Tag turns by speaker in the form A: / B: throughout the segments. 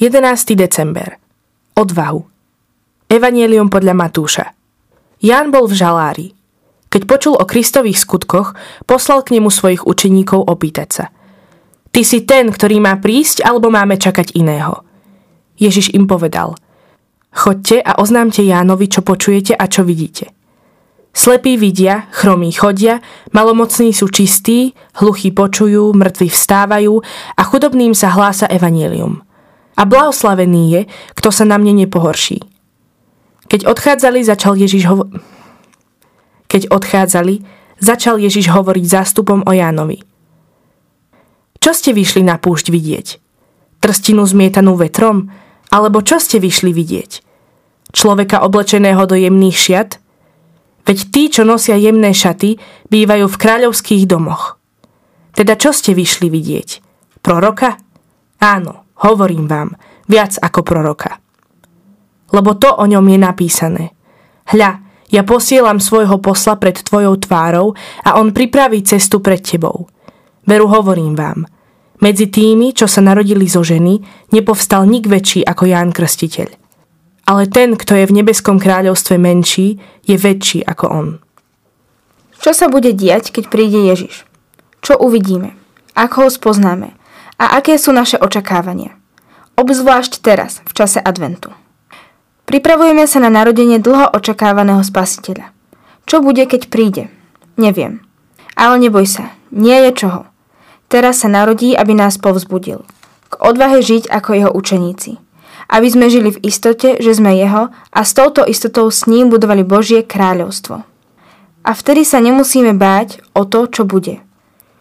A: 11. december. Odvahu. Evangelium podľa Matúša. Ján bol v žalári. Keď počul o Kristových skutkoch, poslal k nemu svojich učeníkov opýtať sa. Ty si ten, ktorý má prísť, alebo máme čakať iného? Ježiš im povedal. Chodte a oznámte Jánovi, čo počujete a čo vidíte. Slepí vidia, chromí chodia, malomocní sú čistí, hluchí počujú, mŕtvi vstávajú a chudobným sa hlása evanílium – a blahoslavený je, kto sa na mne nepohorší. Keď odchádzali, začal Ježiš hovo- Keď odchádzali, začal Ježiš hovoriť zástupom o Jánovi. Čo ste vyšli na púšť vidieť? Trstinu zmietanú vetrom? Alebo čo ste vyšli vidieť? Človeka oblečeného do jemných šiat? Veď tí, čo nosia jemné šaty, bývajú v kráľovských domoch. Teda čo ste vyšli vidieť? Proroka? Áno, Hovorím vám, viac ako proroka. Lebo to o ňom je napísané. Hľa, ja posielam svojho posla pred tvojou tvárou a on pripraví cestu pred tebou. Veru hovorím vám, medzi tými, čo sa narodili zo ženy, nepovstal nik väčší ako Ján Krstiteľ. Ale ten, kto je v nebeskom kráľovstve menší, je väčší ako on.
B: Čo sa bude diať, keď príde Ježiš? Čo uvidíme? Ako ho spoznáme? A aké sú naše očakávania. Obzvlášť teraz, v čase adventu. Pripravujeme sa na narodenie dlho očakávaného spasiteľa. Čo bude, keď príde? Neviem. Ale neboj sa, nie je čoho. Teraz sa narodí, aby nás povzbudil. K odvahe žiť ako jeho učeníci. Aby sme žili v istote, že sme jeho a s touto istotou s ním budovali Božie kráľovstvo. A vtedy sa nemusíme báť o to, čo bude –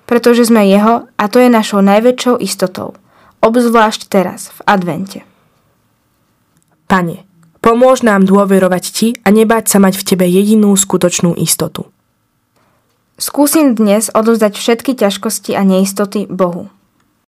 B: pretože sme jeho a to je našou najväčšou istotou, obzvlášť teraz, v advente.
A: Pane, pomôž nám dôverovať Ti a nebáť sa mať v Tebe jedinú skutočnú istotu.
B: Skúsim dnes odovzdať všetky ťažkosti a neistoty Bohu.